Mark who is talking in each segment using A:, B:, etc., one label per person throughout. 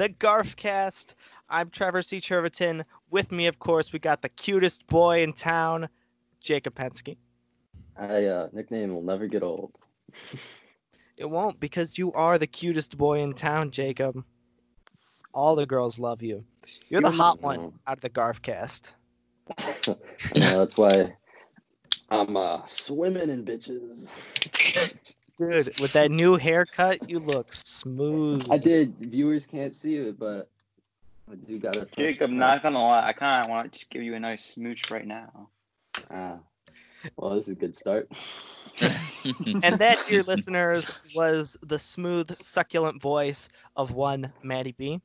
A: Welcome back to the Garfcast. I'm Trevor C. Cherviton. With me, of course, we got the cutest boy in town, Jacob Pensky.
B: I uh, nickname will never get old.
A: It won't because you are the cutest boy in town, Jacob. All the girls love you. You're the hot one out of the Garfcast.
B: Yeah, that's why I'm uh, swimming in bitches.
A: Dude, with that new haircut, you look smooth.
B: I did. Viewers can't see it, but I do got a fresh
C: Jacob,
B: cut.
C: not gonna lie, I kind of want to just give you a nice smooch right now.
B: Ah, well, this is a good start.
A: And that, dear listeners, was the smooth, succulent voice of one Maddie B.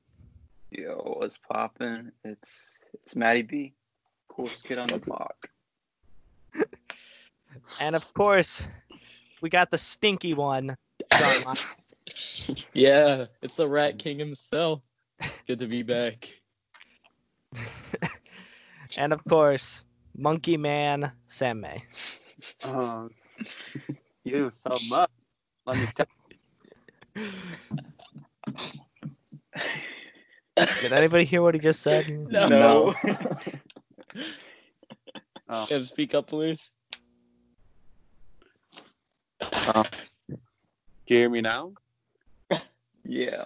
C: Yo, what's poppin'? It's it's Matty B, coolest kid on the block.
A: And of course, we got the stinky one,
D: Yeah, it's the Rat King himself. Good to be back.
A: and of course, Monkey Man Sam May.
E: Um, you so much. Let me tell
A: Did anybody hear what he just said?
D: No.
C: No.
E: Oh.
D: Can speak up, please?
E: Um, can you hear me now?
C: yeah.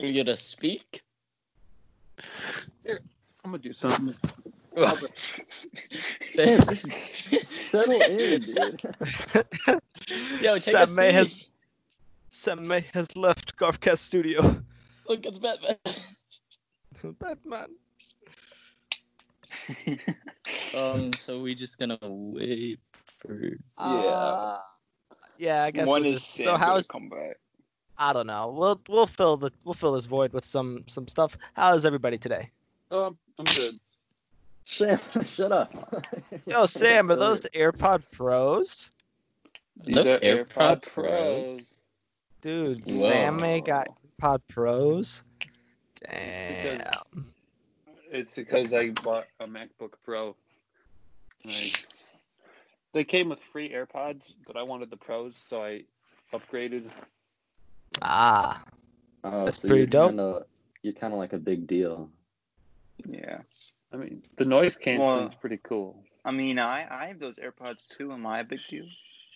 D: Are you gonna speak?
E: I'm gonna do something.
B: Sam, settle in, dude.
D: Yo, take
A: Sam May has. Sam May has left Garfcast Studio.
D: Look, it's Batman.
A: Batman.
D: Um, so we just gonna wait for.
A: Uh, yeah, I guess.
C: When
A: we'll
C: is
A: just-
C: Sam
A: so how's
C: come back?
A: I don't know. We'll we'll fill the we'll fill this void with some some stuff. How is everybody today?
E: Um, I'm good.
B: Sam, shut up.
A: Yo, Sam, are those AirPod Pros?
C: These
D: Those
C: are
D: AirPod Pros.
A: Dude,
D: Whoa.
A: Sam May got AirPod Pros. Damn.
E: It's because I bought a MacBook Pro. Like, they came with free AirPods, but I wanted the Pros, so I upgraded.
A: Ah,
B: Oh,
A: That's
B: so
A: pretty
B: you're
A: dope.
B: Kinda, you're kind of like a big deal.
C: Yeah.
E: I mean, the noise canceling's
C: Well-
E: pretty cool.
C: I mean, I I have those AirPods too. Am I a big deal?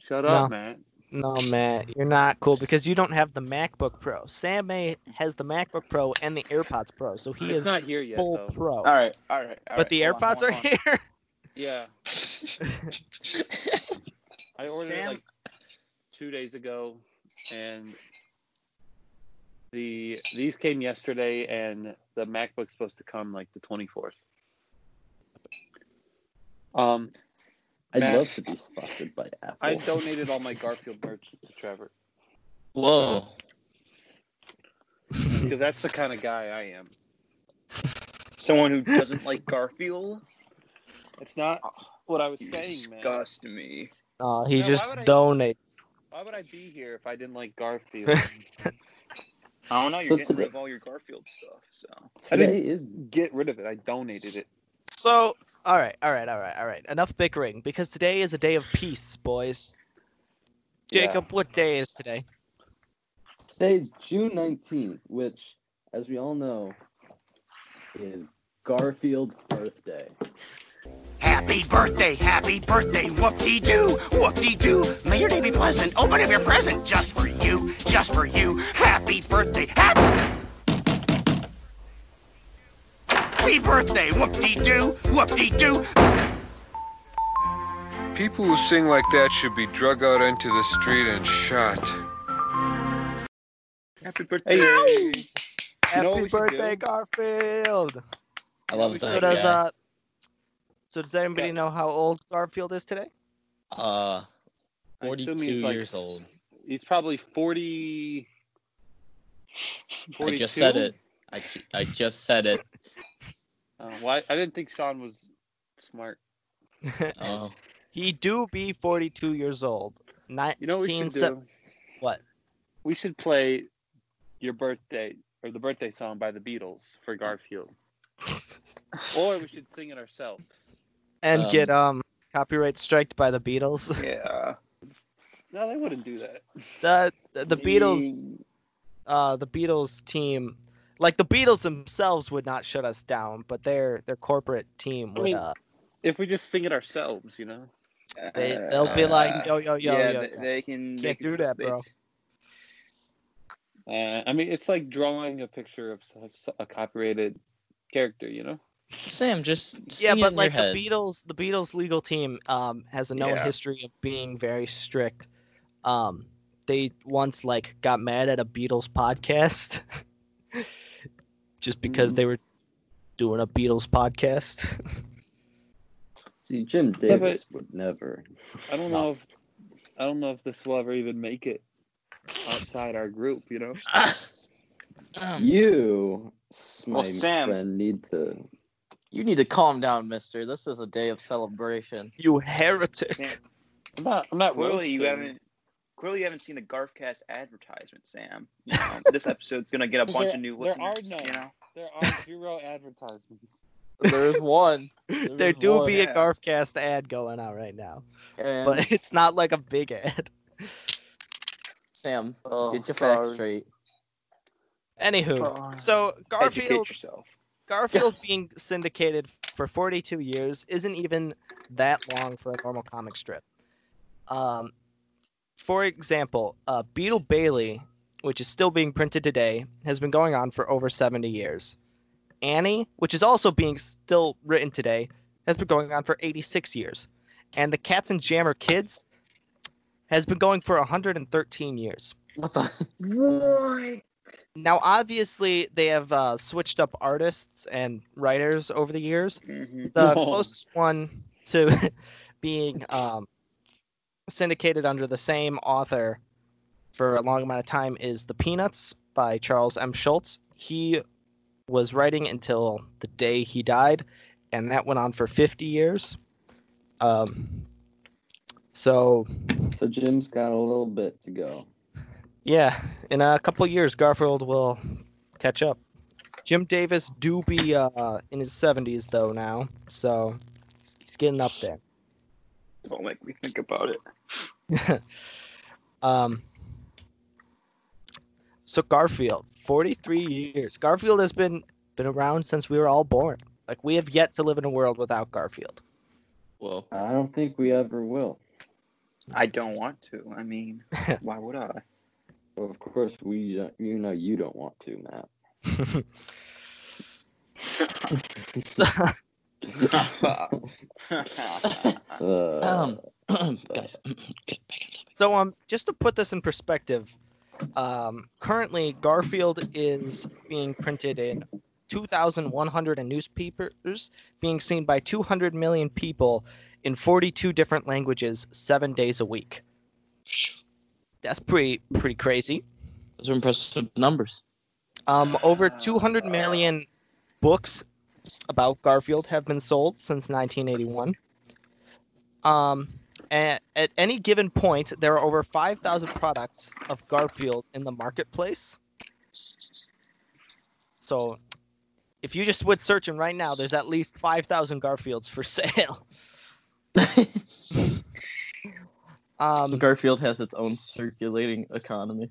E: Shut
A: No.
E: up, man.
A: No, Matt, you're not cool because you don't have the MacBook Pro. Sam May has the MacBook Pro and the AirPods Pro, so he
E: it's
A: is
E: not here yet,
A: full
E: though.
A: pro.
C: All right, all right. all
A: but
C: right,
A: the
C: hold on,
A: AirPods
C: hold
A: are
C: on.
A: here.
E: Yeah, I ordered it
C: Sam-
E: like two days ago, and the these came yesterday, and the MacBook's supposed to come like the twenty fourth. Um,
B: I'd
E: Matt.
B: love to be sponsored by Apple.
E: I donated all my Garfield merch to Trevor
D: Whoa.
E: because that's the kind of guy I am.
C: Someone who doesn't like Garfield.
E: It's not what I was
C: You
E: saying, man.
C: disgust me.
A: Oh, he
E: No,
A: just
E: why would I-
A: donates.
E: Why would I be here if I didn't like Garfield?
C: I don't know. You're
B: So
C: getting
B: today-
C: rid of all your Garfield stuff. So
B: Today is
E: Get rid of it. I donated it.
A: So, all right, all right, all right, all right. Enough bickering because today is a day of peace, boys.
E: Yeah.
A: Jacob, what day is today?
B: today's June 19th, which, as we all know, is Garfield's birthday.
F: Happy birthday, happy birthday, whoop-de-doo, whoop-de-doo. May your day be pleasant. Open up your present just for you, just for you. Happy birthday, happy... Happy birthday, whoop-de-doo, whoop-de-doo.
G: People who sing like that should be drug out into the street and shot.
C: happy birthday.
E: Hey,
A: Happy
E: what we should
A: birthday. Garfield.
D: I love
E: we
A: So does
D: guy.
A: uh, so does anybody
E: Yeah.
A: know how old Garfield is today?
D: Uh, 42
E: he's like-
D: years old.
E: he's probably 40.
D: I just said it. I, I just said it.
E: Uh, well, I, I didn't think Sean was smart.
D: Oh,
A: he do be 42 years old. Nineteen
E: You know what we should
A: se-
E: do?
A: What?
E: We should play your birthday or the birthday song by the Beatles for Garfield, or we should sing it ourselves.
A: and
D: Um,
A: get um copyright striked by the Beatles.
C: Yeah.
E: No, they wouldn't do that.
A: The the, the Beatles uh the Beatles team like the Beatles themselves would not shut us down, but their their corporate team
E: I
A: would
E: mean,
A: uh
E: If we just sing it ourselves, you know.
A: they, they'll be like yo yo yo
C: Uh, yeah,
A: yo.
C: they, they can. they
A: Can't
C: can
A: do that, bro.
E: Uh, I mean, it's like drawing a picture of a copyrighted character, you know.
D: Sam, just
A: yeah, but
D: in
A: like
D: your
A: the
D: head.
A: Beatles, the Beatles legal team um, has a known
C: Yeah.
A: history of being very strict. Um, they once like got mad at a Beatles podcast just because
B: Mhm.
A: they were doing a Beatles podcast.
B: See, Jim
E: Yeah,
B: Davis would never.
E: I don't know if I don't know if this will ever even make it outside our group, you know.
D: Um,
B: You, my
C: Well, Sam-
B: friend, need to.
D: you need to calm down, Mister. This is a day of celebration.
A: you heretic!
C: Sam,
E: I'm not. I'm not
C: clearly, you haven't. Clearly, you haven't seen the Garfcast advertisement, Sam. You know, this episode's gonna get a bunch
E: There-
C: of new listeners.
E: there are
C: listeners.
E: none.
C: You know,
E: There are zero advertisements.
D: There's one,
A: there
D: There's
A: do
D: one.
A: be a Garfcast ad going out right now,
D: and
A: but it's not like a big ad.
D: Sam,
E: Oh,
D: get your facts straight.
A: Anywho, so Garfield
C: yourself.
A: Garfield being syndicated for 42 years isn't even that long for a normal comic strip. Um, for example, uh, Beetle Bailey, which is still being printed today, has been going on for over 70 years. Annie, which is also being still written today, has been going on for 86 years. And the Katzenjammer Kids has been going for 113 years.
D: What the?
C: What?
A: Now, obviously, they have uh, switched up artists and writers over the years.
C: Mhm.
A: The
E: No.
A: closest one to being um, syndicated under the same author for a long amount of time is The Peanuts by Charles M. Schulz. He was writing until the day he died, and that went on for 50 years. Um, so,
B: So Jim's got a little bit to go.
A: yeah, in a couple years, Garfield will catch up. Jim Davis do be uh, in his 70s though now, so he's- he's getting up there.
C: Don't make me think about it.
A: um, so Garfield, 43 years. Garfield has been been around since we were all born. Like we have yet to live in a world without Garfield.
D: Well,
B: I don't think we ever will.
C: I don't want to. I mean, why would I?
B: Well, of course, we. Don't, you know, you don't want to, Matt.
A: So-
B: Uh,
D: Um, guys, get back in topic.
A: So um, just to put this in perspective, um, currently Garfield is being printed in 2,100 newspapers, being seen by 200 million people in 42 different languages, seven days a week. That's pretty pretty crazy.
D: Those are impressive numbers.
A: Um, over 200 million books about Garfield have been sold since 1981. Um, at, at any given point, there are over 5,000 products of Garfield in the marketplace. So, if you just went searching right now, there's at least 5,000 Garfields for sale.
D: so
A: Um,
D: Garfield has its own circulating economy.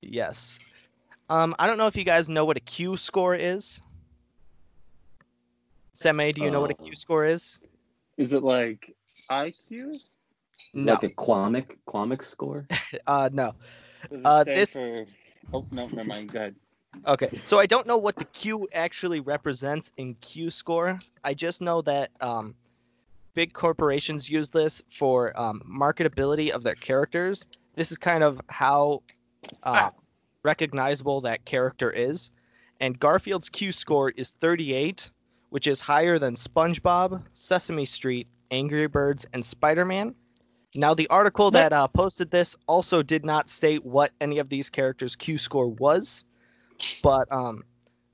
A: yes. Um, I don't know if you guys know what a Q score is. Seme, do you know what a Q score is?
E: Is it like IQ?
B: It's
A: No.
B: like a Quamic Quamic score.
A: Uh, no. Uh, this-
E: for... Oh no, never mind. Go ahead.
A: Okay. So I don't know what the Q actually represents in Q score. I just know that um, big corporations use this for um, marketability of their characters. This is kind of how uh, recognizable that character is. And Garfield's Q score is 38, which is higher than SpongeBob, Sesame Street, Angry Birds, and Spider Man. Now, the article that uh, posted this also did not state what any of these characters' Q score was, but um,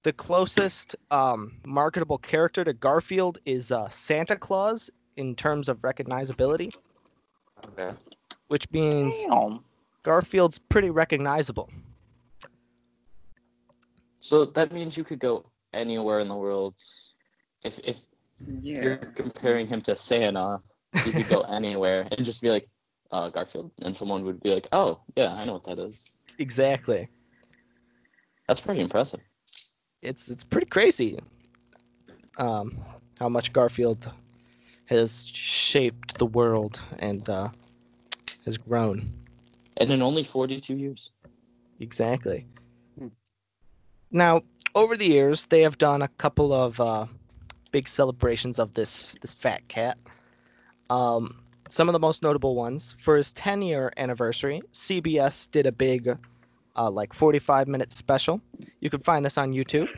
A: the closest um, marketable character to Garfield is uh, Santa Claus in terms of recognizability,
D: Okay.
A: which means
C: Damn.
A: Garfield's pretty recognizable.
D: So that means you could go anywhere in the world. If if
C: Yeah.
D: you're comparing him to Santa, you could go anywhere and just be like, uh, Garfield, and someone would be like, "Oh, yeah, I know what that is."
A: Exactly.
D: That's pretty impressive.
A: It's it's pretty crazy. Um, how much Garfield has shaped the world and uh, has grown.
D: And in only 42 years.
A: Exactly.
E: Hmm.
A: Now, over the years, they have done a couple of uh, big celebrations of this this fat cat. Um, some of the most notable ones for his 10 year anniversary, CBS did a big, uh, like 45 minute special. You can find this on YouTube.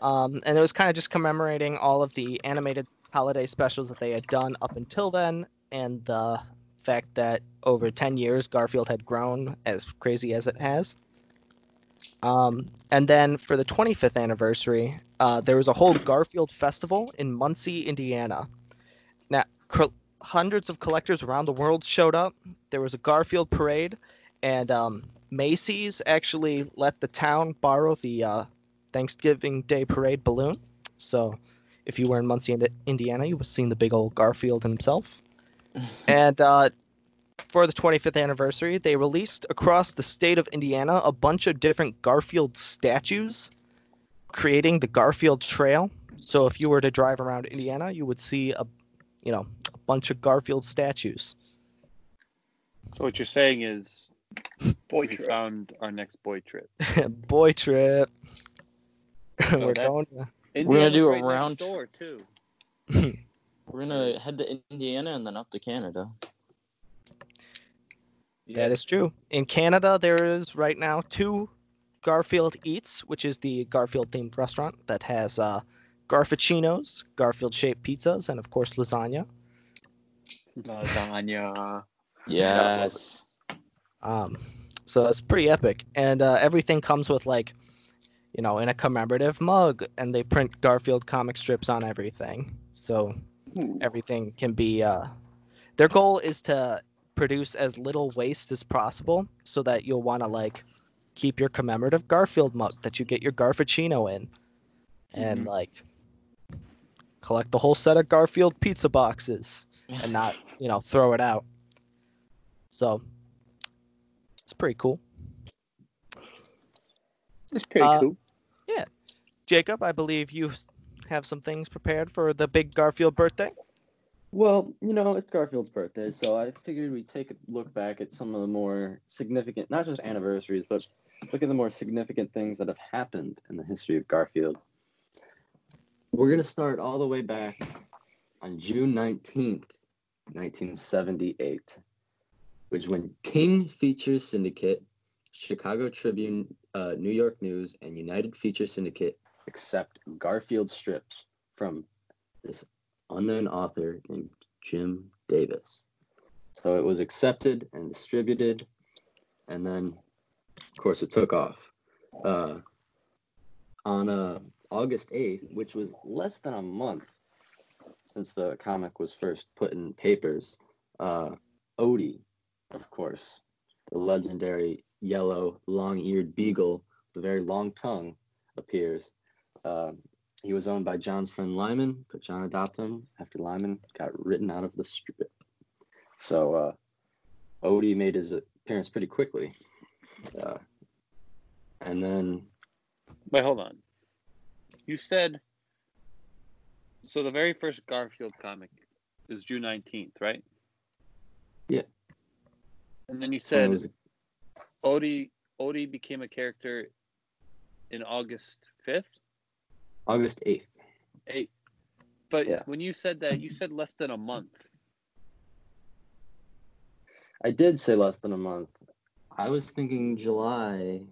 A: Um, and it was kind of just commemorating all of the animated holiday specials that they had done up until then, and the fact that over 10 years Garfield had grown as crazy as it has. Um, and then for the 25th anniversary, uh, there was a whole Garfield festival in Muncie, Indiana. Now, cr- hundreds of collectors around the world showed up. There was a Garfield parade, and um, Macy's actually let the town borrow the uh, Thanksgiving Day parade balloon. So, if you were in Muncie, Indiana, you would have seen the big old Garfield himself. and uh, for the 25th anniversary, they released across the state of Indiana a bunch of different Garfield statues, creating the Garfield Trail. So if you were to drive around Indiana, you would see a, you know, a bunch of Garfield statues.
E: So what you're saying is
C: Boy
E: we
C: trip.
E: found our next boy trip.
A: Boy trip.
E: So
A: We're going. To...
D: We're gonna do a
E: right
D: round-
E: next door too.
D: We're gonna head to Indiana and then up to Canada.
A: That is true. In Canada, there is right now two Garfield Eats, which is the Garfield themed restaurant that has uh, Garfuccinos, Garfield shaped pizzas, and of course lasagna.
C: Lasagna.
D: Yes.
A: Um, so it's pretty epic, and uh, everything comes with like, you know, in a commemorative mug, and they print Garfield comic strips on everything. So
C: Ooh.
A: everything can be. Uh, their goal is to produce as little waste as possible, so that you'll want to like keep your commemorative Garfield mug that you get your Garfuccino in, and like collect the whole set of Garfield pizza boxes and not, you know, throw it out. So it's pretty cool.
C: It's pretty
A: Uh,
C: cool. Yeah.
A: Jacob, I believe you have some things prepared for the big Garfield birthday.
B: Well, you know, it's Garfield's birthday, so I figured we'd take a look back at some of the more significant, not just anniversaries, but look at the more significant things that have happened in the history of Garfield. We're going to start all the way back on June 19th, 1978, which when King Features Syndicate, Chicago Tribune, uh, New York News, and United Feature Syndicate accept Garfield strips from this unknown author named Jim Davis. So it was accepted and distributed, and then, of course, it took off. Uh, on uh, August 8th, which was less than a month since the comic was first put in papers, uh, Odie, of course, the legendary yellow, long eared beagle with a very long tongue, appears. Uh, he was owned by Jon's friend Lyman, but John adopted him after Lyman got written out of the strip. So uh, Odie made his appearance pretty quickly. Uh, and then,
E: Wait, hold on. You said so. The very first Garfield comic is June nineteenth, right?
B: Yeah.
E: And then you said
B: was,
E: Odie Odie became a character in August fifth,
B: August 8th.
E: eight. But
B: Yeah.
E: when you said that, you said less than a month.
B: I did say less than a month. I was thinking July.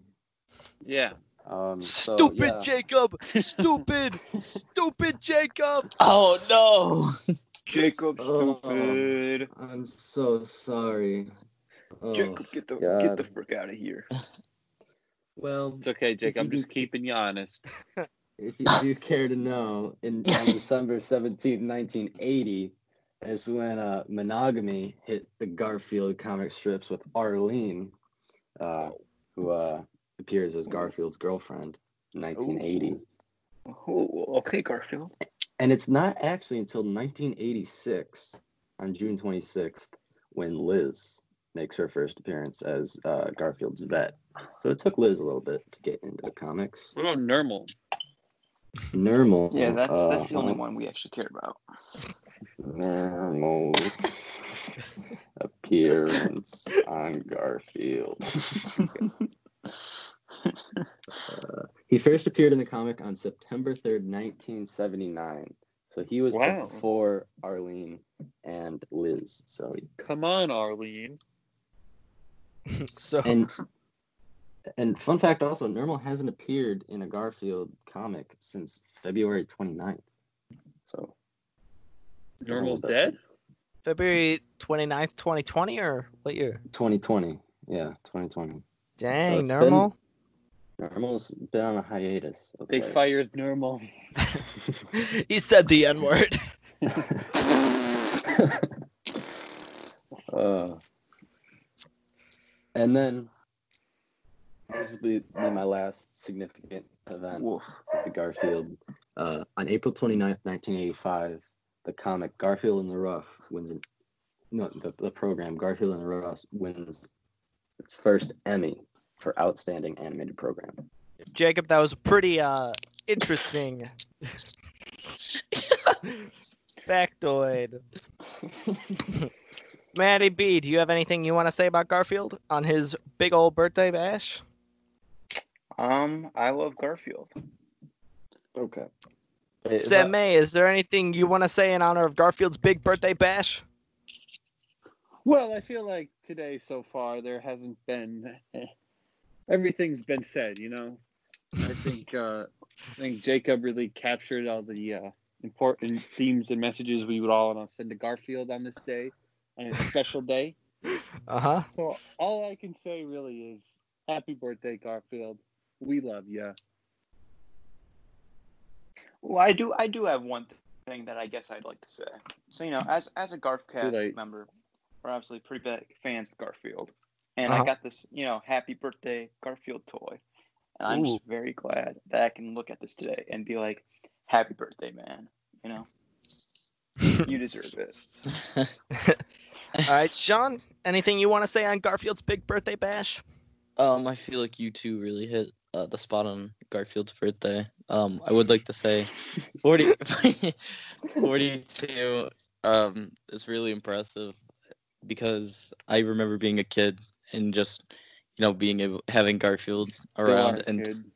E: Yeah.
B: Um, so,
A: Stupid
B: yeah.
A: Jacob! Stupid! Stupid Jacob!
D: Oh no!
C: Jacob,
B: Oh.
C: stupid.
B: I'm so sorry. Oh,
C: Jacob, get the
B: God.
C: get the frick out of here.
B: Well,
E: It's okay, Jake. I'm just
B: do-
E: keeping you honest.
B: if you do care to know, in on December 17th, 1980, is when uh, monogamy hit the Garfield comic strips with Arlene, uh, who uh, appears as Garfield's girlfriend in 1980.
C: Oh, okay, Garfield.
B: And it's not actually until 1986, on June 26th, when Liz makes her first appearance as uh, Garfield's vet. So it took Liz a little bit to get into the comics.
E: What about Nermal?
B: Normal.
C: Yeah, that's that's the
B: uh,
C: only one we actually cared about.
B: Normal's appearance on Garfield. Uh, he first appeared in the comic on September 3rd, 1979. So he was
E: Wow.
B: before Arlene and Liz. So
E: Come on, Arlene.
A: so
B: and and fun fact also, Normal hasn't appeared in a Garfield comic since February 29th. So
E: Normal's dead?
A: February 29th, 2020 or what year?
B: 2020. Yeah, 2020.
A: Dang,
B: it's
A: normal.
B: Normal's been on a hiatus.
E: They
B: okay.
E: fired Normal.
A: he said the N word.
B: uh, and then this will be be my last significant event
C: Woof.
B: with the Garfield. Uh, on April 29th, 1985, the comic Garfield in the Rough wins an, no, the, the program Garfield in the Rough wins its first Emmy for Outstanding Animated Program.
A: Jacob, that was pretty uh interesting factoid. Maddie B, do you have anything you want to say about Garfield on his big old birthday bash?
C: Um, I love Garfield.
B: Okay.
A: Sam May, is there anything you want to say in honor of Garfield's big birthday bash?
E: Well, I feel like today so far there hasn't been eh, everything's been said, you know. I think uh I think Jacob really captured all the uh important themes and messages we would all want to send to Garfield on this day, on his special day.
A: Uh huh.
E: So all I can say really is happy birthday, Garfield. We love you.
C: Well, I do. I do have one thing that I guess I'd like to say. So you know, as as a Garfcast
E: late.
C: member, we're obviously pretty big fans of Garfield, and
A: Uh-huh.
C: I got this, you know, happy birthday Garfield toy, and I'm just very glad that I can look at this today and be like, happy birthday, man. You know, you deserve it.
A: All right, Sean, anything you want to say on Garfield's big birthday bash?
D: Um, I feel like you two really hit uh, the spot on Garfield's birthday. Um, I would like to say 40, 42 um, is really impressive because I remember being a kid and just, you know, being able having Garfield around
E: are,
D: and
E: kid.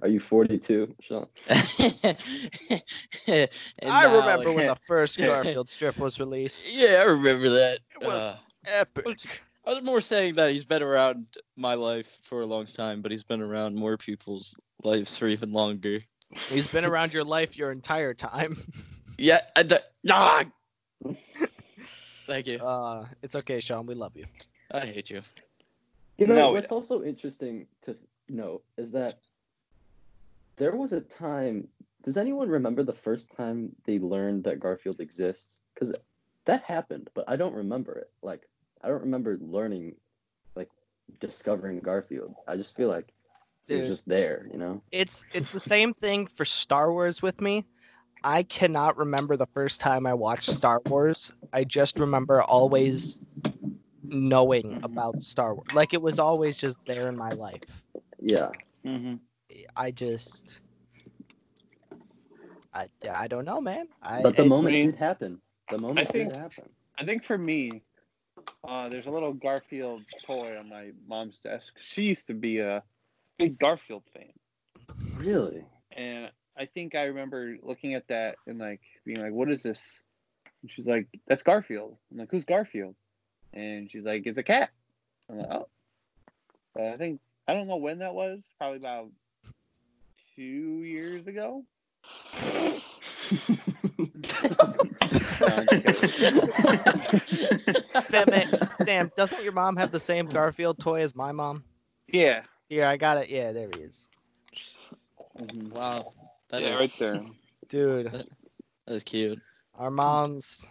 B: Are you 42, Sean?
D: and
A: I
D: now-
A: remember when the first Garfield strip was released.
D: Yeah, I remember that.
A: It was
D: Uh,
A: epic.
D: I was more saying that he's been around my life for a long time, but he's been around more people's lives for even longer.
A: He's been around your life your entire time.
D: Yeah, I d- ah! Thank you.
A: Uh, it's okay, Sean. We love you.
D: I hate you.
B: You know,
C: No,
B: what's also interesting to note is that there was a time. Does anyone remember the first time they learned that Garfield exists? Because that happened, but I don't remember it. Like, I don't remember learning, like, discovering Garfield. I just feel like it
A: Dude.
B: was just there, you know?
A: It's it's the same thing for Star Wars with me. I cannot remember the first time I watched Star Wars. I just remember always knowing about Star Wars. Like it was always just there in my life.
B: Yeah.
C: hmm
A: I just I I don't know, man. I
B: But the moment
E: I
B: it
E: mean,
B: did happen. The moment
E: think-
B: did happen.
E: I think for me, uh, there's a little Garfield toy on my mom's desk. She used to be a big Garfield fan.
B: Really?
E: And I think I remember looking at that and like being like, "What is this?" And she's like, "That's Garfield." I'm like, "Who's Garfield?" And she's like, "It's a cat." I'm like, "Oh." But I think I don't know when that was. Probably about two years ago. No, I'm just kidding.
A: Sam, eh, Sam, doesn't your mom have the same Garfield toy as my mom?
E: yeah.
A: Yeah, I got it. Yeah, there he is.
D: Wow, that is
E: yeah, right there.
A: Dude,
D: That, that is cute.
A: our moms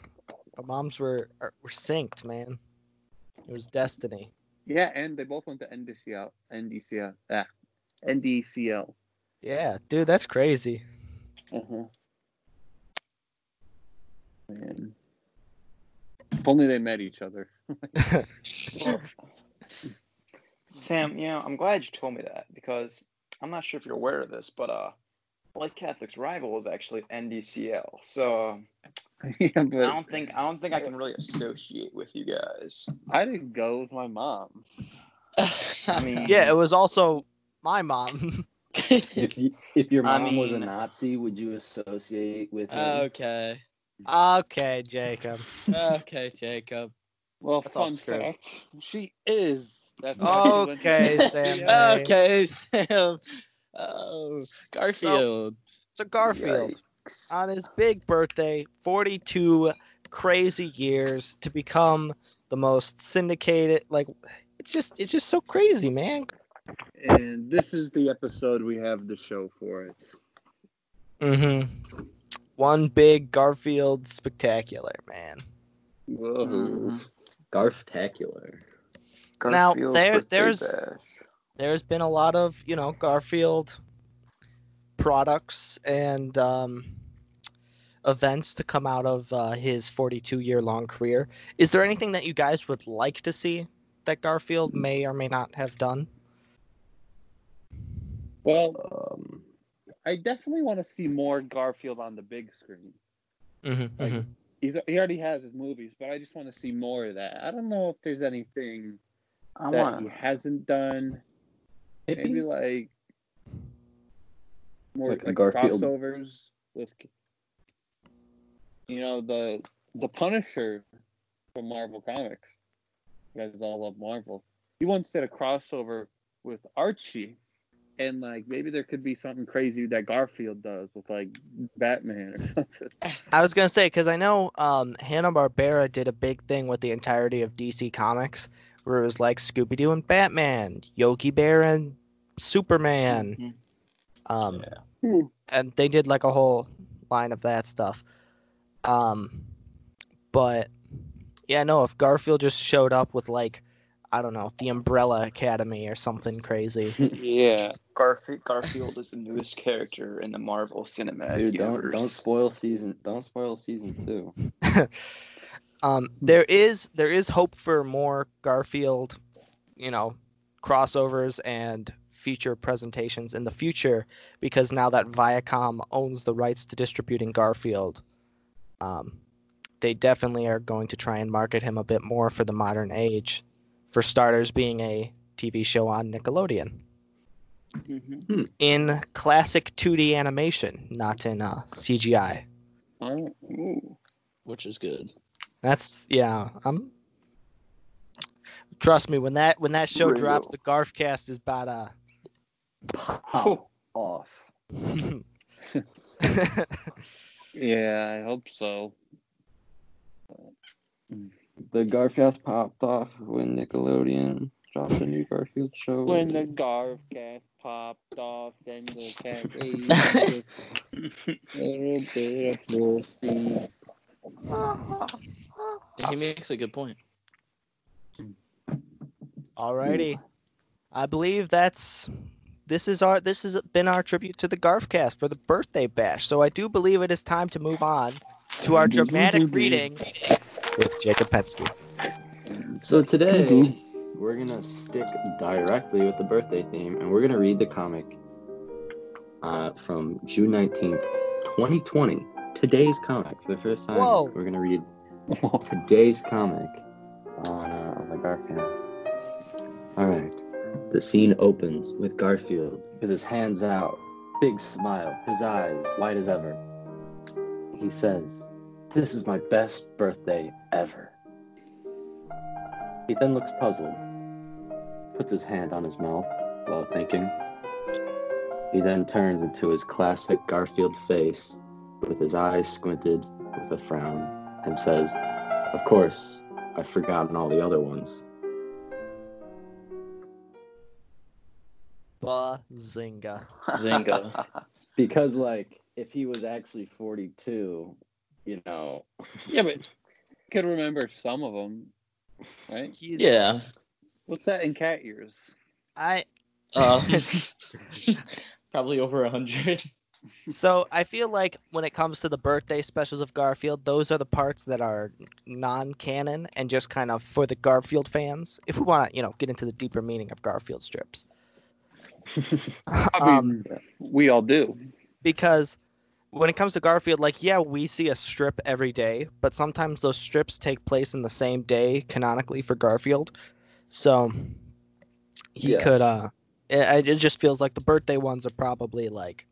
A: our moms were are- were synced, man. It was destiny.
E: Yeah, and they both went to NDCL. NDCL. Ah, NDCL.
A: Yeah, dude, that's crazy.
E: Uh-huh. And If only they met each other.
C: Sam, you know, I'm glad you told me that because I'm not sure if you're aware of this, but uh, White Catholic's rival is actually NDCL. So um,
E: yeah,
C: I don't think I don't think I can really associate with you guys.
E: I didn't go with my mom.
C: I mean,
A: Yeah, it was also my mom.
B: If you, if your
C: I
B: mom was a Nazi, would you associate with him?
D: okay.
A: Okay, Jacob.
D: Okay, Jacob.
E: Well,
D: That's all
E: fun fact, she is. That's why she went to
A: Okay, Sam.
D: Okay, Sam. Oh, Garfield.
A: So Garfield, on his big birthday, 42 crazy years to become the most syndicated. Like, it's just, it's just so crazy, man.
E: And this is the episode we have the show for it.
A: Mm-hmm. One big Garfield spectacular, man.
E: Whoa.
C: Mhm.
B: Garftacular.
A: Now, there- there's-
C: bash.
A: There's been a lot of, you know, Garfield products and um, events to come out of uh, his 42 year long career. Is there anything that you guys would like to see that Garfield may or may not have done?
E: Well,
B: Um,
E: I definitely want to see more Garfield on the big screen.
A: Mm-hmm,
E: Like, He's, he already has his movies, but I just want to see more of that. I don't know if there's anything
C: I
E: that
C: want
E: he hasn't done. Maybe
B: maybe
E: like more
B: Like
E: like,
B: a Garfield-
E: crossovers with, you know, the the Punisher from Marvel Comics. You guys all love Marvel. He once did a crossover with Archie, and like maybe there could be something crazy that Garfield does with like Batman or something.
A: I was gonna say because I know um, Hanna Barbera did a big thing with the entirety of DC Comics, where it was like Scooby Doo and Batman, Yogi Bear and Superman,
C: Mhm.
A: um,
E: Hmm.
A: and they did like a whole line of that stuff. Um, but yeah, no, if Garfield just showed up with like, I don't know, the Umbrella Academy or something crazy.
E: yeah.
C: Garfield. Garfield is the newest character in the Marvel Cinematic
B: dude, don't
C: Universe.
B: don't spoil season. Don't spoil season two.
A: um, there is there is hope for more Garfield, you know, crossovers and feature presentations in the future because now that Viacom owns the rights to distributing Garfield, um, they definitely are going to try and market him a bit more for the modern age. For starters, being a TV show on Nickelodeon
C: Mhm.
A: in classic 2D animation, not in uh, CGI.
E: Oh,
C: Ooh.
D: Which is good.
A: That's yeah. I'm. Trust me, when that when that show drops,
C: Real.
A: the Garfcast is about uh.
B: Pop off.
E: yeah, I hope so.
B: The Garfield popped off when Nickelodeon dropped a new Garfield show.
E: When the Garf cat popped off, then the cat ate a little bit of pussy.
D: He makes a good point.
A: Alrighty, I believe that's this is our this has been our tribute to the Garfcast for the birthday bash. So I do believe it is time to move on to our dramatic reading with Jacob Petsky.
B: So today we're gonna stick directly with the birthday theme, and we're gonna read the comic uh, from June nineteenth, twenty twenty. Today's comic for the first time.
A: Whoa.
B: We're gonna read today's comic on, uh, on the Garfield. All right. The scene opens with Garfield with his hands out, big smile, his eyes wide as ever. He says, "This is my best birthday ever." He then looks puzzled, puts his hand on his mouth while thinking. He then turns into his classic Garfield face with his eyes squinted with a frown and says, Of course, I've forgotten all the other ones.
A: Bazinga.
D: Zinga.
B: Because, like, if he was actually 42, you know.
E: Yeah, but could remember some of them, right?
A: He's-
D: yeah.
E: What's that in cat ears?
A: I
D: Um, probably over a hundred.
A: So I feel like when it comes to the birthday specials of Garfield, those are the parts that are non-canon and just kind of for the Garfield fans. If we want to, you know, get into the deeper meaning of Garfield strips,
E: I
A: um,
E: we all do.
A: because when it comes to Garfield, like yeah, we see a strip every day, but sometimes those strips take place in the same day canonically for Garfield. So he
B: Yeah.
A: could uh it, it just feels like the birthday ones are probably like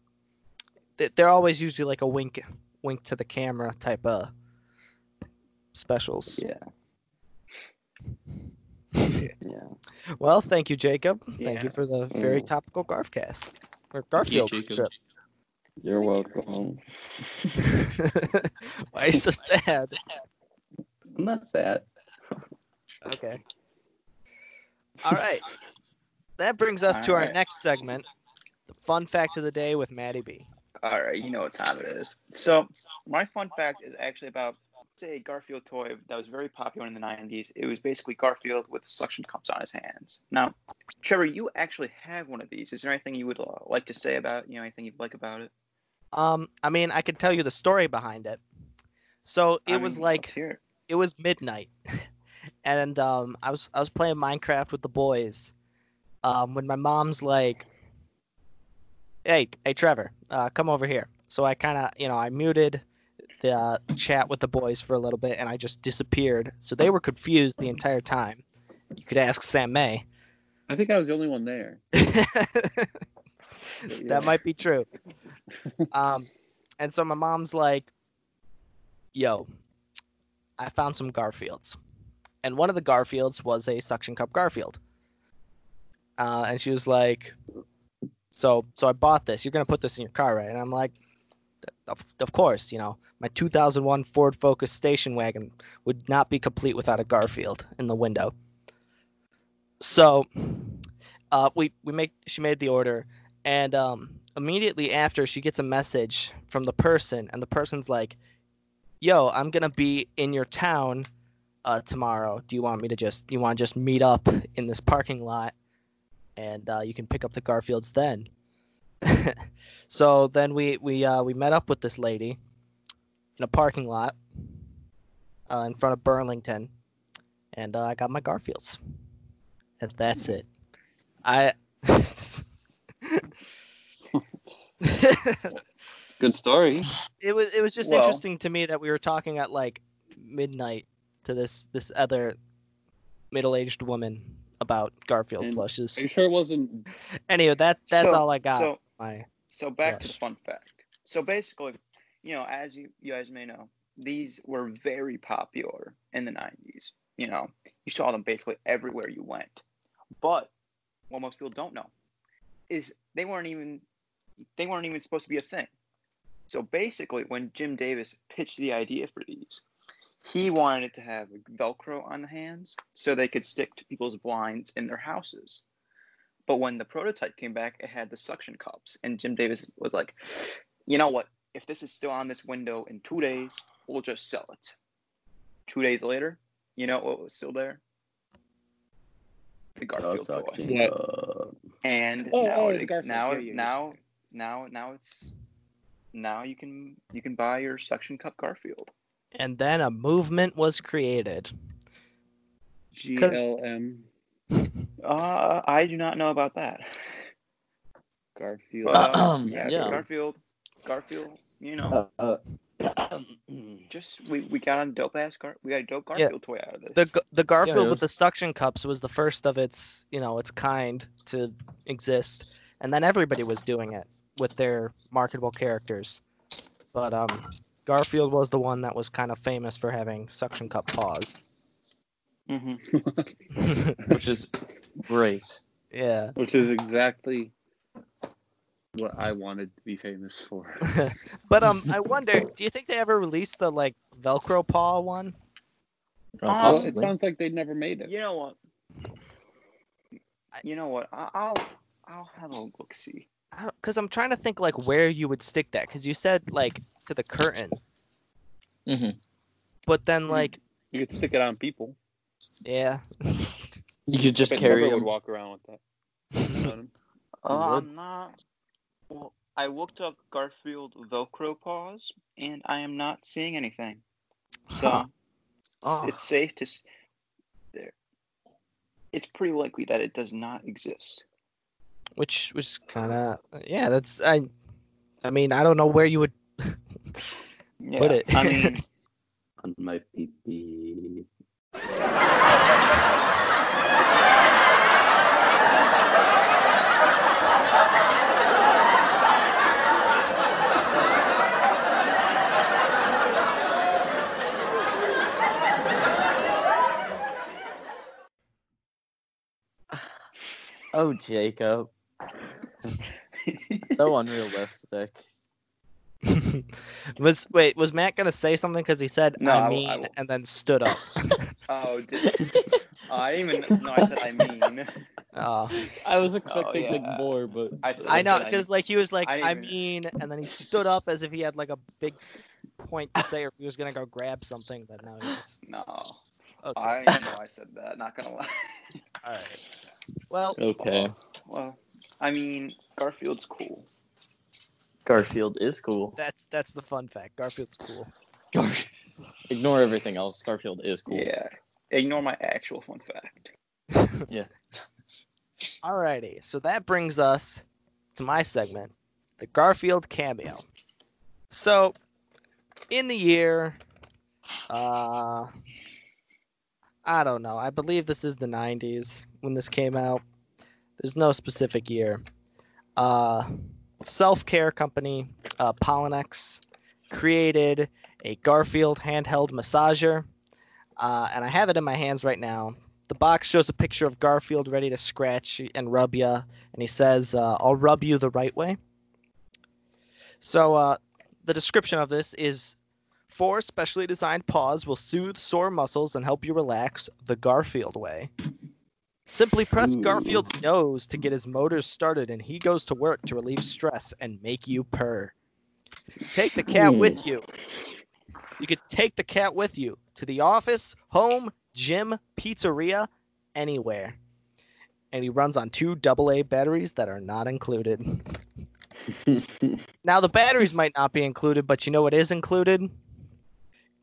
A: they- they're always usually like a wink wink to the camera type of specials.
B: Yeah. Yeah.
A: Well, thank you, Jacob. Thank you for the very
B: Mm.
A: topical Garfcast or
D: you,
A: Garfield
D: Jacob.
A: strip.
B: You're welcome.
A: Why are you so sad?
B: I'm not sad.
A: Okay. All right. That brings us to our next segment, the fun fact of the day with Maddie B.
C: All right, you know what time it is. So my fun fact is actually about say a Garfield toy that was very popular in the '90s. It was basically Garfield with suction cups on his hands. Now, Trevor, you actually have one of these. Is there anything you would uh, like to say about? You know, anything you'd like about it?
A: Um, I mean, I could tell you the story behind it. So it
C: I
A: was
C: mean,
A: like
C: it.
A: it was midnight, and um, I was I was playing Minecraft with the boys, um, when my mom's like, "Hey, hey, Trevor, uh, come over here." So I kind of, you know, I muted the uh, chat with the boys for a little bit, and I just disappeared. So they were confused the entire time. You could ask Sam May.
E: I think I was the only one there.
A: that might be true. Um, and so my mom's like, "Yo, I found some Garfields," and one of the Garfields was a suction cup Garfield. Uh, and she was like, "So, so I bought this. You're gonna put this in your car, right?" And I'm like, "Of, of course. You know, my 2001 Ford Focus station wagon would not be complete without a Garfield in the window." So, uh, we we make she made the order, and um, immediately after she gets a message from the person and the person's like yo i'm gonna be in your town uh, tomorrow. Do you want me to just you want to just meet up in this parking lot? And uh, you can pick up the garfields then. So then we we uh, we met up with this lady in a parking lot uh, in front of burlington and uh, i got my garfields. And that's it. I
E: Good story.
A: it was it was just
C: Well-
A: interesting to me that we were talking at like midnight to this this other middle-aged woman about Garfield plushes.
E: Are you sure it wasn't?
A: Anyway, that that's
C: So-
A: all I got.
C: So,
A: My
C: so back to the fun fact. So basically, you know, as you, you guys may know, these were very popular in the 90s. You know, you saw them basically everywhere you went. But what most people don't know is they weren't even they weren't even supposed to be a thing. So basically, when Jim Davis pitched the idea for these, he wanted it to have Velcro on the hands so they could stick to people's blinds in their houses. But when the prototype came back, it had the suction cups, and Jim Davis was like, "You know what? If this is still on this window in two days, we'll just sell it." Two days later, you know what was still there? The Garfield toy.
E: Yeah.
C: And
E: Oh,
C: now,
E: oh,
C: it-
E: the Garfield.
C: now, now, now, now it's now you can you can buy your suction cup Garfield.
A: and then a movement was created.
E: GLM
C: Uh, I do not know about that.
E: Garfield.
C: Uh,
D: Um,
C: yeah,
D: yeah.
C: Garfield, Garfield. You know,
B: Uh, uh,
C: just we, we got a dope ass Gar. We got a dope
A: Yeah.
C: Garfield toy out of this.
A: The the Garfield
D: it
A: with
D: was-
A: the suction cups was the first of its you know its kind to exist, and then everybody was doing it with their marketable characters. But um, Garfield was the one that was kind of famous for having suction cup paws.
C: hmm
D: which is great.
A: yeah.
E: Which is exactly what I wanted to be famous for.
A: but um, I wonder, do you think they ever released the like Velcro paw one?
C: Um,
E: it sounds like they never made it.
C: You know what? You know what? I'll I'll have a look see.
A: Because I'm trying to think like where you would stick that. Because you said like to the curtain,
D: Mhm.
A: but then
E: Mhm.
A: like
E: You could stick it on people.
A: yeah,
D: You could just
E: But
D: carry
E: Trevor
D: them.
E: would walk around with that. on him.
C: Uh. I'm not. Well, I looked up Garfield Velcro paws, and I am not seeing anything. So
A: Huh.
C: it's-
A: Oh.
C: it's safe to. There. It's pretty likely that it does not exist.
A: Which was kind of yeah. That's I. I mean, I don't know where you would
C: Yeah,
A: put it.
C: I mean,
B: On my PP.
D: Oh, Jacob. So unrealistic.
A: was wait was Matt gonna say something because he said
C: No,
A: I
C: I
A: mean
C: I will.
A: and then stood up.
C: oh, did, oh, I didn't even know I said I mean.
A: Oh,
D: I was oh, expecting like
C: yeah.
D: more, but
C: I said-
A: I know because like he was like
C: I
A: I,
C: didn't even-
A: mean and then he stood up as if he had like a big point to say or he was gonna go grab something but no he was
C: No,
A: okay.
C: I know I said that. Not gonna lie.
A: All right. Well,
D: okay.
C: Well, I mean, Garfield's cool.
D: Garfield is cool.
A: that's that's the fun fact. Garfield's cool.
D: Gar- Ignore everything else. Garfield is cool.
C: Yeah. Ignore my actual fun fact. Yeah.
A: Alrighty, so that brings us to my segment, the Garfield cameo. So, in the year, uh, I don't know. I believe this is the '90s when this came out. There's no specific year. Uh, self-care company uh, Pollenex created a Garfield handheld massager, uh, and I have it in my hands right now the box shows a picture of Garfield ready to scratch and rub you, and he says, uh, "I'll rub you the right way." So, uh, the description of this is: four specially designed paws will soothe sore muscles and help you relax the Garfield way. Simply press
B: Ooh.
A: Garfield's nose to get his motors started, and he goes to work to relieve stress and make you purr. Take the cat
B: Hmm.
A: with you. You could take the cat with you to the office, home, gym, pizzeria, anywhere. And he runs on two AA batteries that are not included. Now, the batteries might not be included, but you know what is included?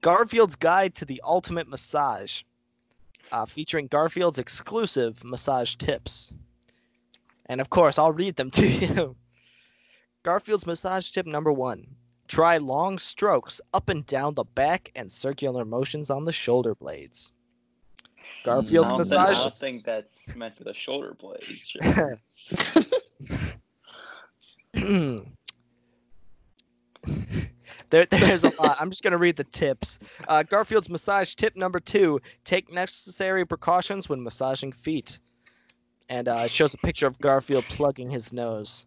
A: Garfield's Guide to the Ultimate Massage, uh, featuring Garfield's exclusive massage tips. And of course, I'll read them to you. Garfield's massage tip number one try long strokes up and down the back and circular motions on the shoulder blades. Garfield's
C: I don't I don't think that's meant for the shoulder blades.
A: there, there's a lot. I'm just gonna read the tips. Uh, Garfield's massage tip number two: take necessary precautions when massaging feet. And uh, it shows a picture of Garfield plugging his nose.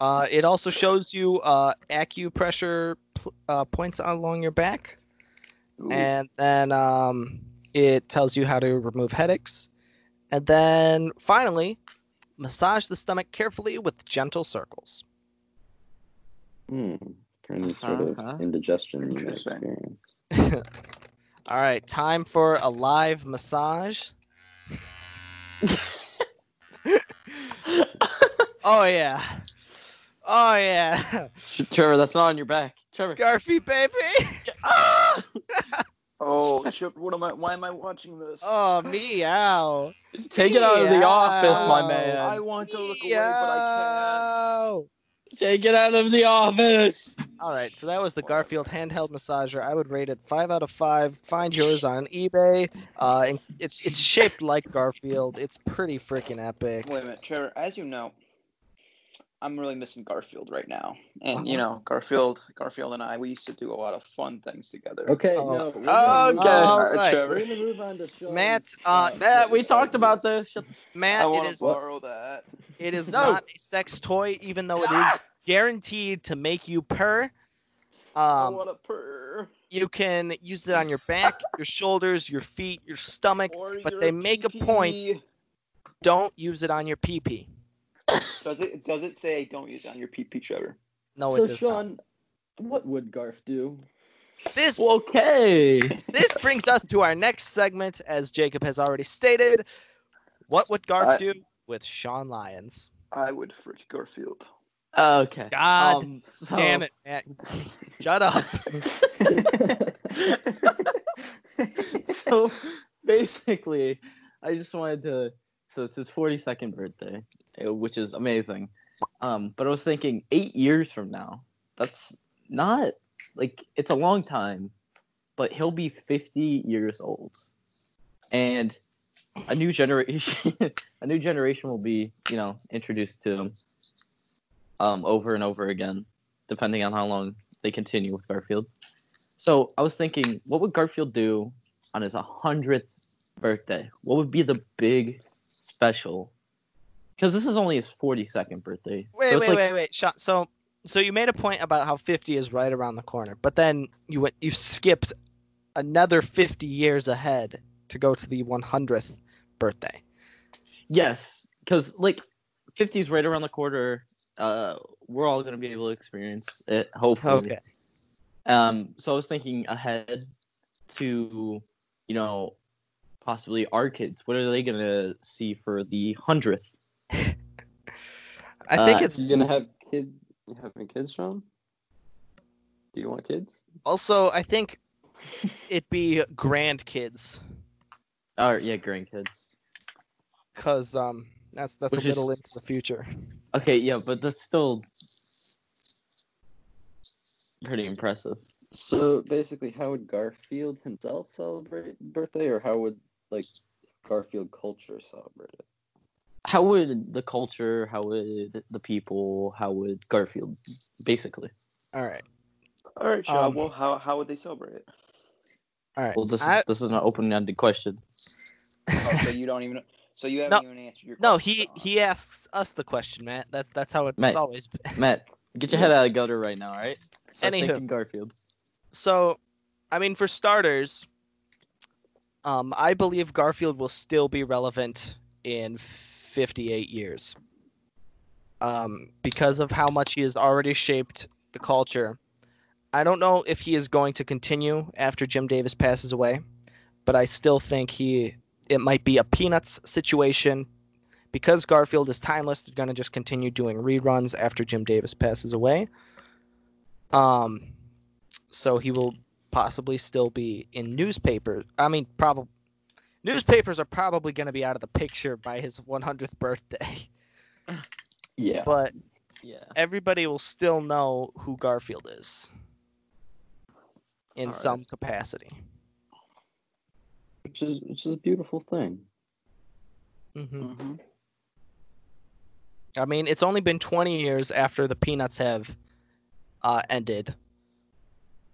A: Uh, it also shows you uh, acupressure pl- uh, points along your back,
C: Ooh.
A: and then um, it tells you how to remove headaches. And then finally, massage the stomach carefully with gentle circles.
B: Hmm. For any sort of
D: Uh-huh.
B: indigestion you may experience.
A: All right, time for a live massage. oh yeah. Oh yeah.
D: Trevor, that's not on your back. Trevor.
A: Garfy baby.
C: oh, Chip, what am I? Why am I watching this?
A: Oh meow.
D: Take it out of the office, my man.
C: I want to look away, but I
A: Meow.
D: Take it out of the office.
A: All right, so that was the Garfield handheld massager. I would rate it five out of five. Find yours on eBay. Uh, and it's it's shaped like Garfield. It's pretty freaking epic.
C: Wait a minute, Trevor. As you know, I'm really missing Garfield right now, and you know, Garfield, Garfield and I, we used to do a lot of fun things together.
B: Okay,
A: Oh.
B: no. we're
D: Okay.
B: gonna move
C: Alright,
A: right.
C: Trevor.
B: We're gonna move on to Sean's,
A: Matt, uh,
D: Yeah, we talked about this.
A: Matt,
C: I
A: it
C: want to borrow that.
A: it is
D: No.
A: not a sex toy, even though it is guaranteed to make you purr.
C: I
A: Um,
C: want to purr.
A: you can use it on your back, your shoulders, your feet, your stomach.
C: Or
A: but
C: your
A: they make a point- Don't use it on your pee pee.
C: Does it? Does it say don't use it on your PP, Trevor?
A: No,
B: so
A: it does not.
B: Sean, what would Garf do?
A: This
D: Okay.
A: this brings us to our next segment, as Jacob has already stated. What would Garf
C: I-
A: do with Sean Lyons?
C: I would for Garfield.
D: Okay.
A: God
D: um, so-
A: Damn it, Matt. Shut up.
D: so basically, I just wanted to. So it's his 42nd birthday, uh, which is amazing. Um, but I was thinking, eight years from now, that's not like it's a long time, but he'll be 50 years old, and a new generation, a new generation will be, you know, introduced to him, um, over and over again, depending on how long they continue with Garfield. So I was thinking, what would Garfield do on his 100th birthday? What would be the big special? Because this is only his 42nd birthday.
A: Wait,
D: so
A: wait,
D: like,
A: wait, wait. Sean, so so you made a point about how 50 is right around the corner, but then you went you skipped another 50 years ahead to go to the 100th birthday.
D: Yes, because like 50 is right around the corner. Uh, we're all gonna be able to experience it, hopefully.
A: Okay.
D: Um, so I was thinking ahead to, you know, possibly our kids. What are they gonna see for the hundredth?
A: I think
D: Uh,
A: it's
B: You gonna have kid you having kids, Sean? Do you want kids?
A: also I think it'd be grandkids
D: Or yeah, grandkids.
A: cuz um that's that's
D: Which
A: a
D: is-
A: little into the future.
D: Okay, yeah, but that's still pretty impressive.
B: So basically, how would Garfield himself celebrate birthday, or how would like Garfield culture celebrate it?
D: How would the culture? How would the people? How would Garfield? Basically,
A: All right.
C: All right, Sean.
A: Um,
C: well, how how would they celebrate it?
A: All right.
D: well, this is
A: I-
D: this is an open-ended question.
C: Oh, so you don't even. So you haven't even answered your.
A: no, he
C: Sean.
A: he asks us the question, Matt. That's that's how it's
D: Matt.
A: always been.
D: Matt, get your head out of gutter right now, all right? Start
A: Anywho.
D: thinking Garfield.
A: So, I mean, for starters, um, I believe Garfield will still be relevant in 58 years. Um, because of how much he has already shaped the culture. I don't know if he is going to continue after Jim Davis passes away, but I still think he it might be a Peanuts situation because Garfield is timeless. They're going to just continue doing reruns after Jim Davis passes away. Um, so he will possibly still be in newspapers. I mean, probably newspapers are probably going to be out of the picture by his 100th birthday,
B: Yeah.
A: but
D: Yeah.
A: everybody will still know who Garfield is in
B: Alright.
A: some capacity.
B: Which is which is a beautiful thing.
A: hmm
C: Mhm.
A: I mean, it's only been 20 years after the Peanuts have uh, ended.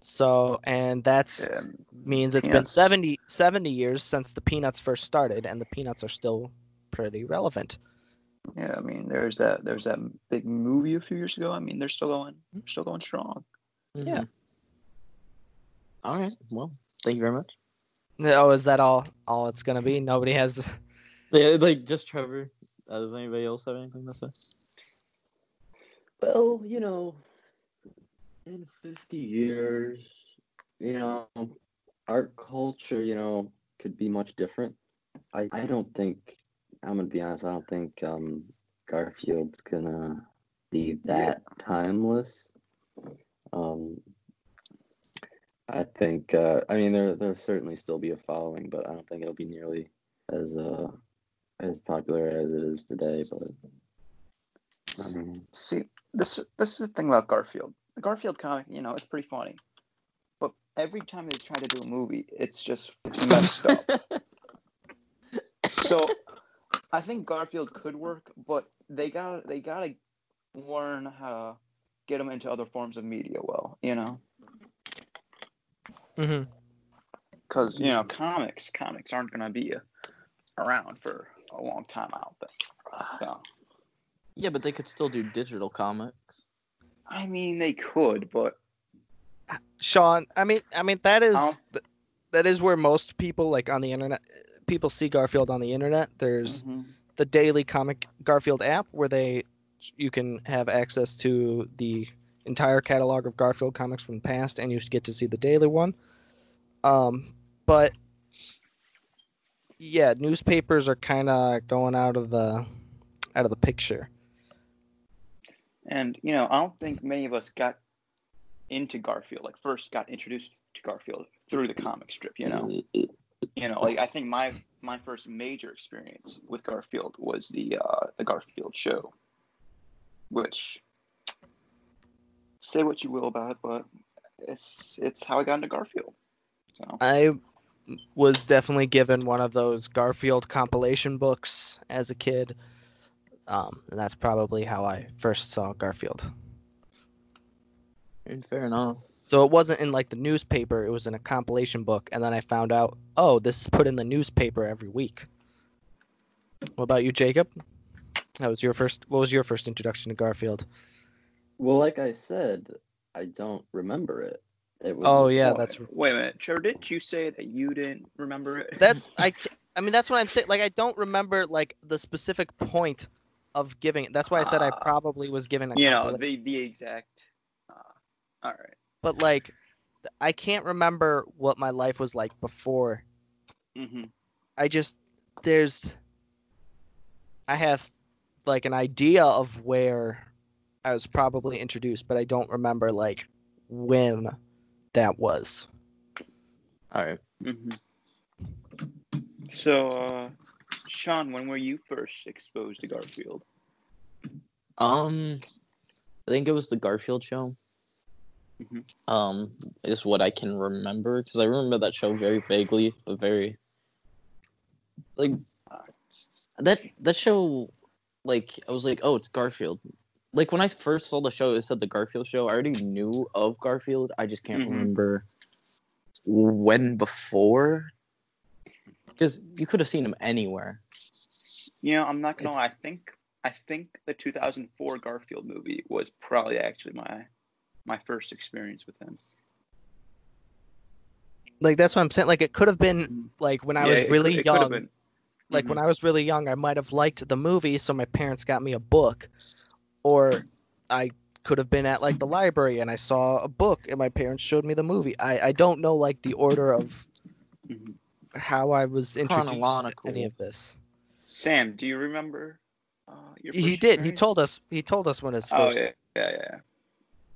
A: So, and that's
C: Yeah,
A: means it's been
C: Peanuts.
A: 70, 70 years since the Peanuts first started, and the Peanuts are still pretty relevant.
C: yeah. I mean, there's that. There's that big movie a few years ago. I mean, they're still going. They're still going strong.
A: Yeah.
D: Mhm. All right. Well, thank you very much.
A: Oh, is that all? All it's gonna be? Nobody has.
D: Yeah, like just Trevor. Uh, does anybody else have anything to say?
B: Well, you know, in 50 years, you know, art culture, you know, could be much different. I, I don't think, I'm going to be honest, I don't think um, Garfield's going to be that timeless. Um, I think, uh, I mean, there, there'll certainly still be a following, but I don't think it'll be nearly as, uh, as popular as it is today, but I mean,
C: See, this this is the thing about Garfield. The Garfield comic, you know, it's pretty funny, but every time they try to do a movie, it's just it's messed up. so, I think Garfield could work, but they got they gotta learn how to get him into other forms of media. Well, you know, because you know, comics comics aren't gonna be uh, around for a long time. I don't think. So,
D: Yeah, but they could still do digital comics.
C: I mean, they could, but
A: Sean, I mean, I mean that is th- that is where most people like on the internet people see Garfield on the internet. There's
C: Mhm.
A: the daily comic Garfield app where they you can have access to the entire catalog of Garfield comics from the past and you get to see the daily one. Um but yeah, newspapers are kind of going out of the out of the picture.
C: And you know, I don't think many of us got into Garfield, like first got introduced to Garfield through the comic strip. You know, you know, like I think my my first major experience with Garfield was the uh, the Garfield show, which say what you will about it, but it's it's how I got into Garfield. So
A: I was definitely given one of those Garfield compilation books as a kid. Um, and that's probably how I first saw Garfield.
D: Fair enough.
A: So it wasn't in like the newspaper, it was in a compilation book. And then I found out, oh, this is put in the newspaper every week. What about you, Jacob? That was your first what was your first introduction to Garfield?
B: Well, like I said, I don't remember it. It was
A: Oh, yeah, that's-
C: wait a minute, Trevor. Didn't you say that you didn't remember it?
A: That's I I mean that's what I'm saying. Like I don't remember like the specific point of giving. That's why I said I
C: Ah.
A: probably was given a
C: you know the the exact. Uh, all right.
A: but like I can't remember what my life was like before.
C: Mm-hmm.
A: I just there's I have like an idea of where I was probably introduced, but I don't remember like when that was.
D: All right.
C: Mm-hmm. So, uh, Sean, when were you first exposed to Garfield?
D: Um, I think it was the Garfield show.
C: Mhm.
D: Um, is what I can remember because I remember that show very vaguely, but very like that that show. Like I was like, oh, it's Garfield. Like when I first saw the show, it said the Garfield show. I already knew of Garfield. I just can't
C: Mhm.
D: remember when before. Because you could have seen him anywhere.
C: You know, I'm not gonna lie. I think I think the 2004 Garfield movie was probably actually my my first experience with him.
A: Like that's what I'm saying. Like it could have been like when I
C: Mm-hmm. Yeah,
A: was really
C: could- it
A: young.
C: been.
A: like
C: Mhm.
A: when I was really young, I might have liked the movie, so my parents got me a book, or I could have been at like the library and I saw a book and my parents showed me the movie. I I don't know like the order of
C: Mhm.
A: how I was introduced to
D: Chronological.
A: any of this.
C: Sam, do you remember? Uh, your
A: He
C: first
A: did. He told us. He told us when his
C: Oh
A: first
C: yeah, yeah, yeah.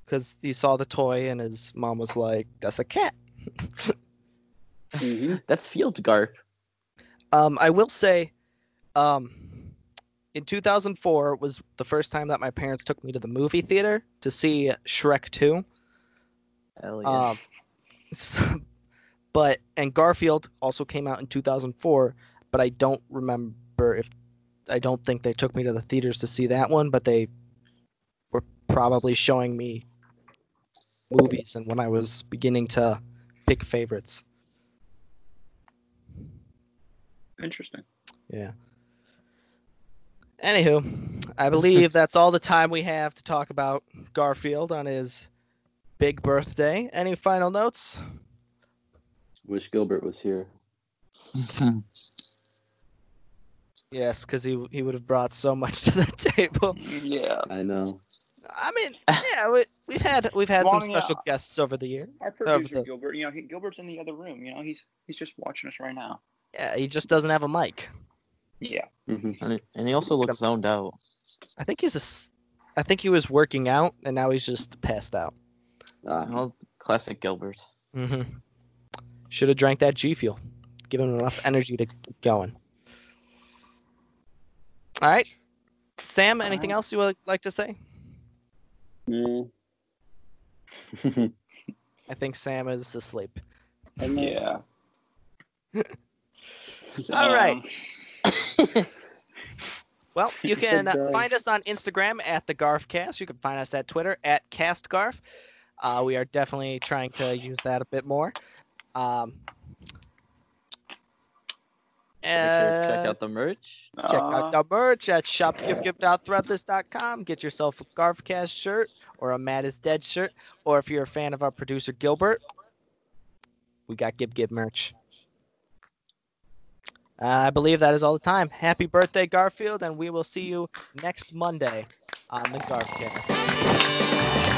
A: because he saw the toy and his mom was like, "That's a cat."
E: hmm
D: That's Field Garp.
A: Um, I will say, um, in 2004 was the first time that my parents took me to the movie theater to see Shrek 2.
D: Hell yeah.
A: Um, so- but and Garfield also came out in 2004, but I don't remember if I don't think they took me to the theaters to see that one, but they were probably showing me movies and when I was beginning to pick favorites.
C: Interesting.
A: Yeah. Anywho, I believe that's all the time we have to talk about Garfield on his big birthday. Any final notes?
B: Wish Gilbert was here.
A: Yes, because he he would have brought so much to the table.
C: Yeah.
B: I know.
A: I mean, yeah, we, we've had we've had some
C: Well, yeah.
A: special guests over the year.
C: Our
A: but
C: producer
A: the-
C: Gilbert, you know, he, Gilbert's in the other room. You know, he's he's just watching us right now.
A: Yeah, he just doesn't have a mic.
C: Yeah.
B: hmm
D: and, he- and he also looks zoned out.
A: I think he's a. s- I think he was working out and now he's just passed out.
B: Ah,
D: Well, classic Gilbert.
A: hmm Should have drank that G Fuel. Give him enough energy to keep going. All right, Sam. Anything else you would like to say?
E: No.
A: I think Sam is asleep.
C: Yeah.
A: All right. Well, you can uh, find us on Instagram at the Garfcast. You can find us at Twitter at CastGarf. Uh, we are definitely trying to use that a bit more. Um,
D: Make check
A: uh,
D: out the merch.
A: Check out the merch at shopgivgive.threadless.com. Get yourself a Garfcast shirt or a Matt is Dead shirt. Or if you're a fan of our producer Gilbert, we got Give Give merch. Uh, I believe that is all the time. Happy birthday, Garfield, and we will see you next Monday on the Garfcast.